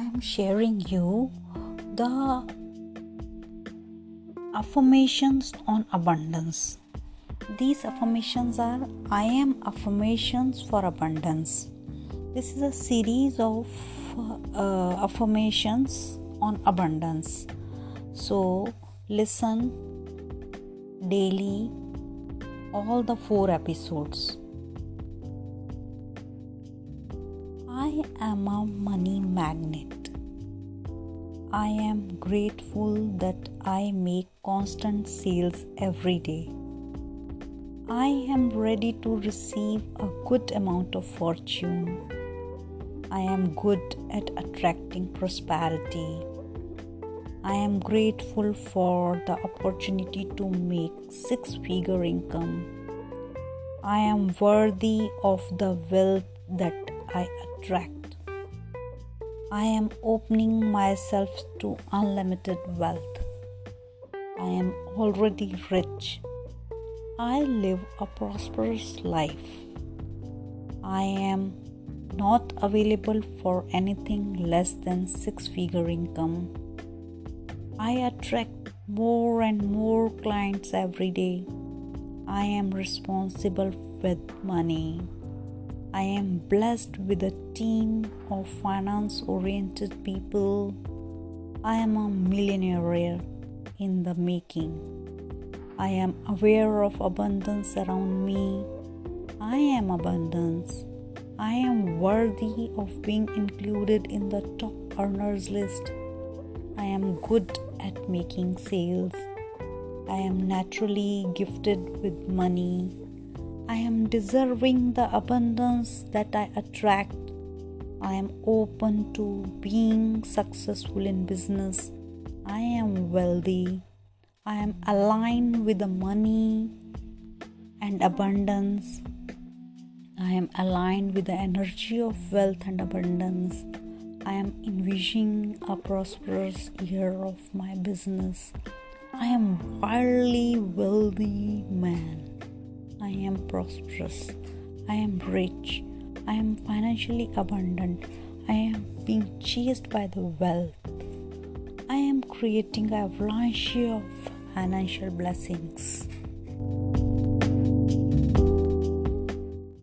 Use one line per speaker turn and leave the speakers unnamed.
am sharing you the affirmations on abundance. These affirmations are I am affirmations for abundance. This is a series of uh, affirmations on abundance. So, listen daily all the four episodes. I am a money magnet. I am grateful that I make constant sales every day. I am ready to receive a good amount of fortune. I am good at attracting prosperity. I am grateful for the opportunity to make six figure income. I am worthy of the wealth that I attract. I am opening myself to unlimited wealth. I am already rich. I live a prosperous life. I am not available for anything less than six figure income. I attract more and more clients every day. I am responsible with money. I am blessed with a team of finance oriented people. I am a millionaire in the making. I am aware of abundance around me. I am abundance. I am worthy of being included in the top earners list. I am good at making sales. I am naturally gifted with money. I am deserving the abundance that I attract. I am open to being successful in business. I am wealthy. I am aligned with the money and abundance. I am aligned with the energy of wealth and abundance. I am envisioning a prosperous year of my business. I am wildly wealthy man. I am prosperous. I am rich. I am financially abundant. I am being chased by the wealth. I am creating a avalanche of financial blessings.